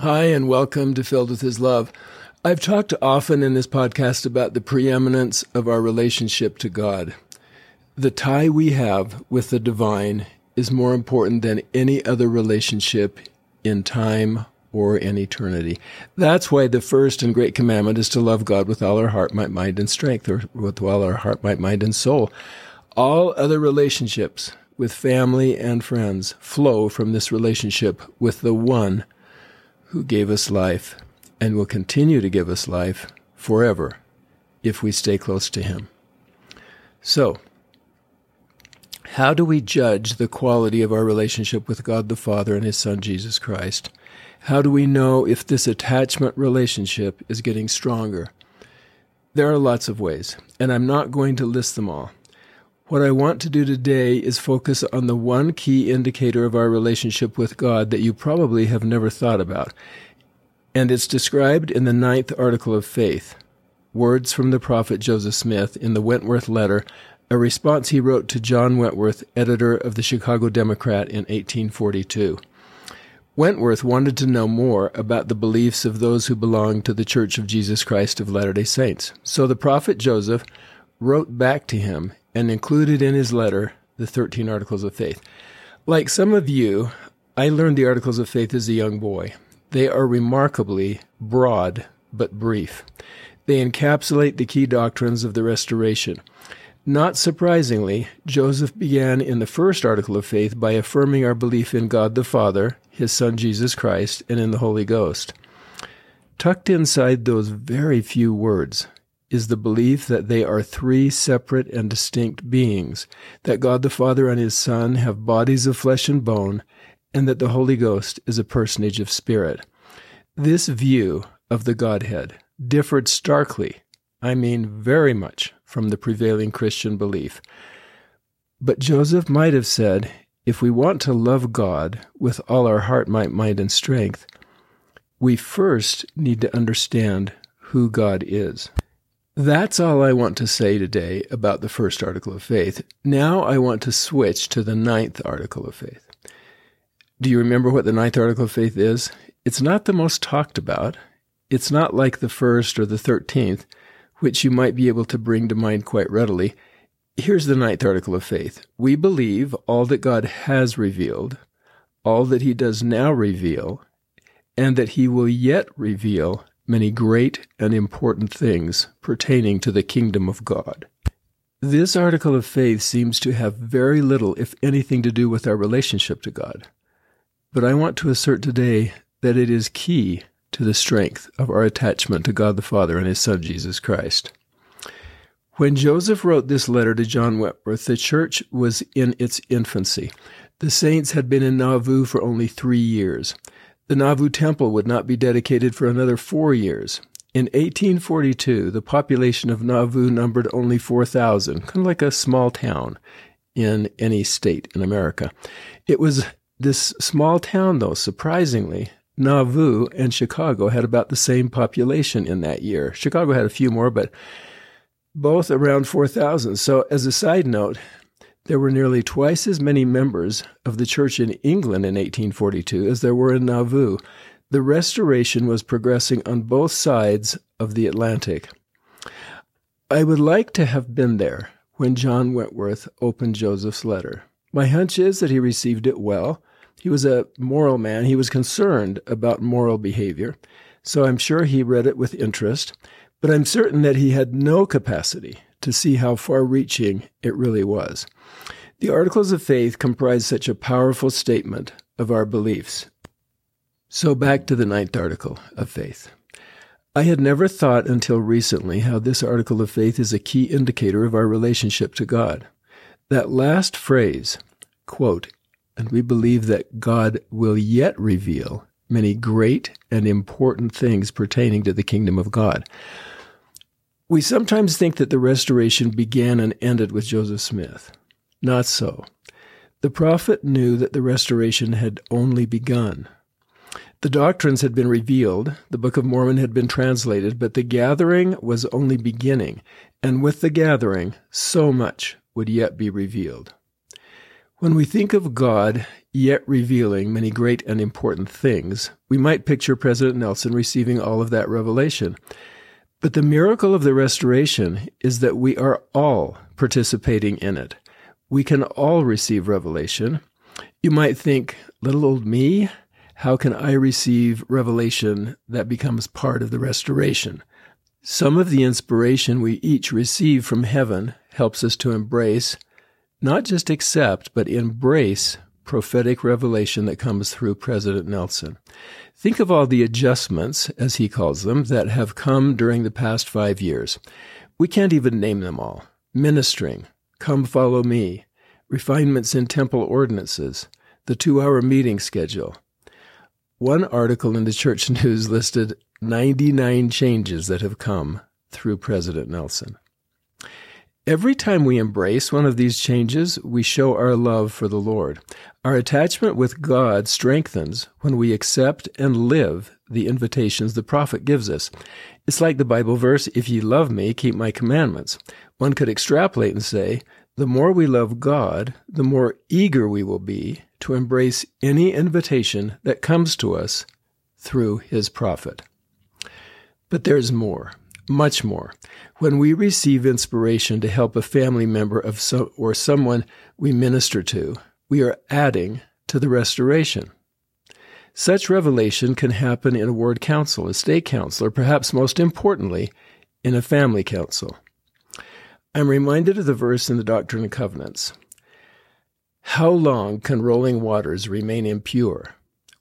Hi, and welcome to Filled with His Love. I've talked often in this podcast about the preeminence of our relationship to God. The tie we have with the divine is more important than any other relationship in time or in eternity. That's why the first and great commandment is to love God with all our heart, might, mind, and strength, or with all our heart, might, mind, and soul. All other relationships with family and friends flow from this relationship with the one who gave us life and will continue to give us life forever if we stay close to him. So, how do we judge the quality of our relationship with God the Father and His Son Jesus Christ? How do we know if this attachment relationship is getting stronger? There are lots of ways, and I'm not going to list them all. What I want to do today is focus on the one key indicator of our relationship with God that you probably have never thought about. And it's described in the ninth article of faith, words from the prophet Joseph Smith in the Wentworth letter, a response he wrote to John Wentworth, editor of the Chicago Democrat in 1842. Wentworth wanted to know more about the beliefs of those who belonged to the Church of Jesus Christ of Latter day Saints. So the prophet Joseph wrote back to him and included in his letter the 13 Articles of Faith. Like some of you, I learned the Articles of Faith as a young boy. They are remarkably broad but brief. They encapsulate the key doctrines of the Restoration. Not surprisingly, Joseph began in the first article of faith by affirming our belief in God the Father, His Son Jesus Christ, and in the Holy Ghost. Tucked inside those very few words is the belief that they are three separate and distinct beings, that God the Father and His Son have bodies of flesh and bone, and that the Holy Ghost is a personage of spirit. This view of the Godhead differed starkly, I mean very much, from the prevailing Christian belief. But Joseph might have said, if we want to love God with all our heart, might, mind, and strength, we first need to understand who God is. That's all I want to say today about the first article of faith. Now I want to switch to the ninth article of faith. Do you remember what the ninth article of faith is? It's not the most talked about. It's not like the first or the thirteenth, which you might be able to bring to mind quite readily. Here's the ninth article of faith. We believe all that God has revealed, all that he does now reveal, and that he will yet reveal many great and important things pertaining to the kingdom of God. This article of faith seems to have very little, if anything, to do with our relationship to God. But I want to assert today that it is key to the strength of our attachment to God the Father and His Son Jesus Christ. When Joseph wrote this letter to John Wentworth, the church was in its infancy. The saints had been in Nauvoo for only three years. The Nauvoo Temple would not be dedicated for another four years. In 1842, the population of Nauvoo numbered only 4,000, kind of like a small town in any state in America. It was this small town, though, surprisingly, Nauvoo and Chicago had about the same population in that year. Chicago had a few more, but both around 4,000. So, as a side note, there were nearly twice as many members of the church in England in 1842 as there were in Nauvoo. The restoration was progressing on both sides of the Atlantic. I would like to have been there when John Wentworth opened Joseph's letter. My hunch is that he received it well. He was a moral man. He was concerned about moral behavior. So I'm sure he read it with interest, but I'm certain that he had no capacity to see how far reaching it really was. The Articles of Faith comprise such a powerful statement of our beliefs. So back to the ninth article of faith. I had never thought until recently how this article of faith is a key indicator of our relationship to God. That last phrase, quote, and we believe that God will yet reveal many great and important things pertaining to the kingdom of God. We sometimes think that the restoration began and ended with Joseph Smith. Not so. The prophet knew that the restoration had only begun. The doctrines had been revealed, the Book of Mormon had been translated, but the gathering was only beginning, and with the gathering, so much would yet be revealed. When we think of God yet revealing many great and important things, we might picture President Nelson receiving all of that revelation. But the miracle of the restoration is that we are all participating in it. We can all receive revelation. You might think, little old me, how can I receive revelation that becomes part of the restoration? Some of the inspiration we each receive from heaven helps us to embrace not just accept, but embrace prophetic revelation that comes through President Nelson. Think of all the adjustments, as he calls them, that have come during the past five years. We can't even name them all. Ministering, come follow me, refinements in temple ordinances, the two hour meeting schedule. One article in the Church News listed 99 changes that have come through President Nelson. Every time we embrace one of these changes, we show our love for the Lord. Our attachment with God strengthens when we accept and live the invitations the prophet gives us. It's like the Bible verse, If ye love me, keep my commandments. One could extrapolate and say, the more we love God, the more eager we will be to embrace any invitation that comes to us through his prophet. But there's more much more. When we receive inspiration to help a family member of so, or someone we minister to, we are adding to the restoration. Such revelation can happen in a ward council, a stake council, or perhaps most importantly, in a family council. I'm reminded of the verse in the Doctrine and Covenants. How long can rolling waters remain impure?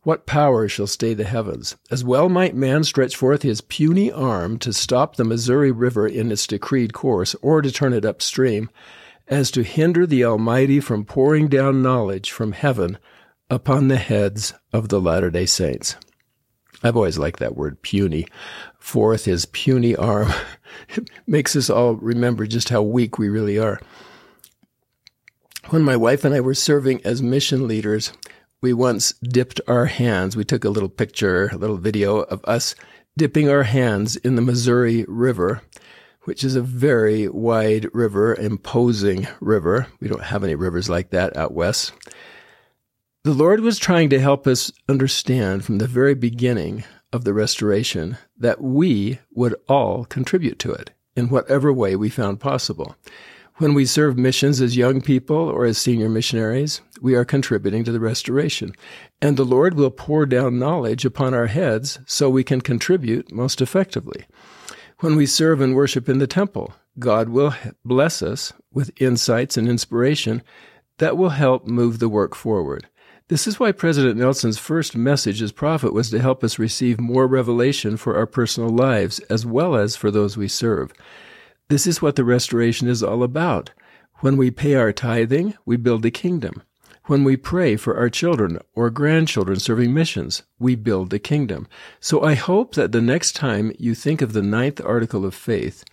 What power shall stay the heavens? As well might man stretch forth his puny arm to stop the Missouri River in its decreed course, or to turn it upstream, as to hinder the Almighty from pouring down knowledge from heaven upon the heads of the Latter day Saints. I've always liked that word puny. Forth his puny arm. it makes us all remember just how weak we really are. When my wife and I were serving as mission leaders, we once dipped our hands. We took a little picture, a little video of us dipping our hands in the Missouri River, which is a very wide river, imposing river. We don't have any rivers like that out west. The Lord was trying to help us understand from the very beginning of the restoration that we would all contribute to it in whatever way we found possible. When we serve missions as young people or as senior missionaries, we are contributing to the restoration. And the Lord will pour down knowledge upon our heads so we can contribute most effectively. When we serve and worship in the temple, God will bless us with insights and inspiration that will help move the work forward. This is why President Nelson's first message as prophet was to help us receive more revelation for our personal lives as well as for those we serve. This is what the restoration is all about. When we pay our tithing, we build a kingdom. When we pray for our children or grandchildren serving missions, we build the kingdom. So I hope that the next time you think of the ninth article of faith,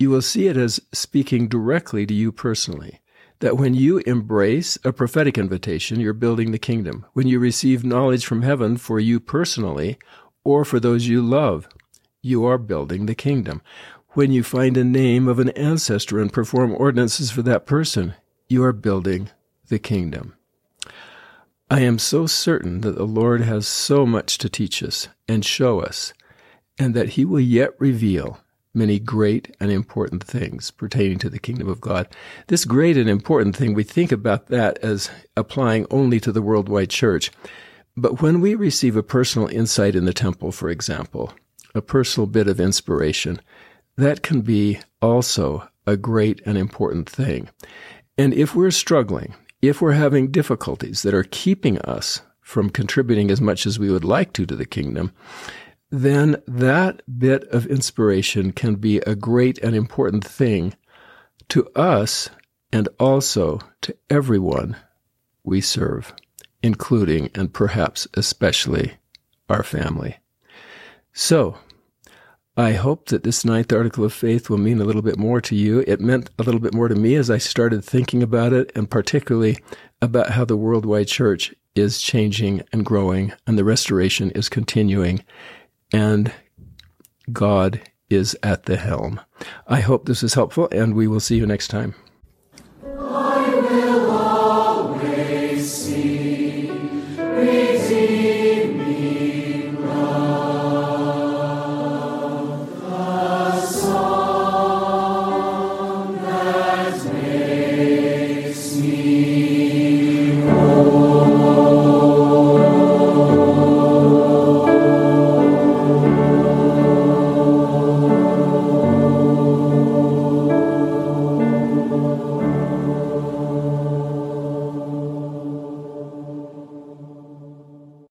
you will see it as speaking directly to you personally. That when you embrace a prophetic invitation, you're building the kingdom. When you receive knowledge from heaven for you personally or for those you love, you are building the kingdom. When you find a name of an ancestor and perform ordinances for that person, you are building the kingdom. I am so certain that the Lord has so much to teach us and show us, and that He will yet reveal many great and important things pertaining to the kingdom of God. This great and important thing, we think about that as applying only to the worldwide church. But when we receive a personal insight in the temple, for example, a personal bit of inspiration, that can be also a great and important thing. And if we're struggling, if we're having difficulties that are keeping us from contributing as much as we would like to to the kingdom, then that bit of inspiration can be a great and important thing to us and also to everyone we serve, including and perhaps especially our family. So, I hope that this ninth article of faith will mean a little bit more to you. It meant a little bit more to me as I started thinking about it, and particularly about how the worldwide church is changing and growing, and the restoration is continuing, and God is at the helm. I hope this is helpful, and we will see you next time.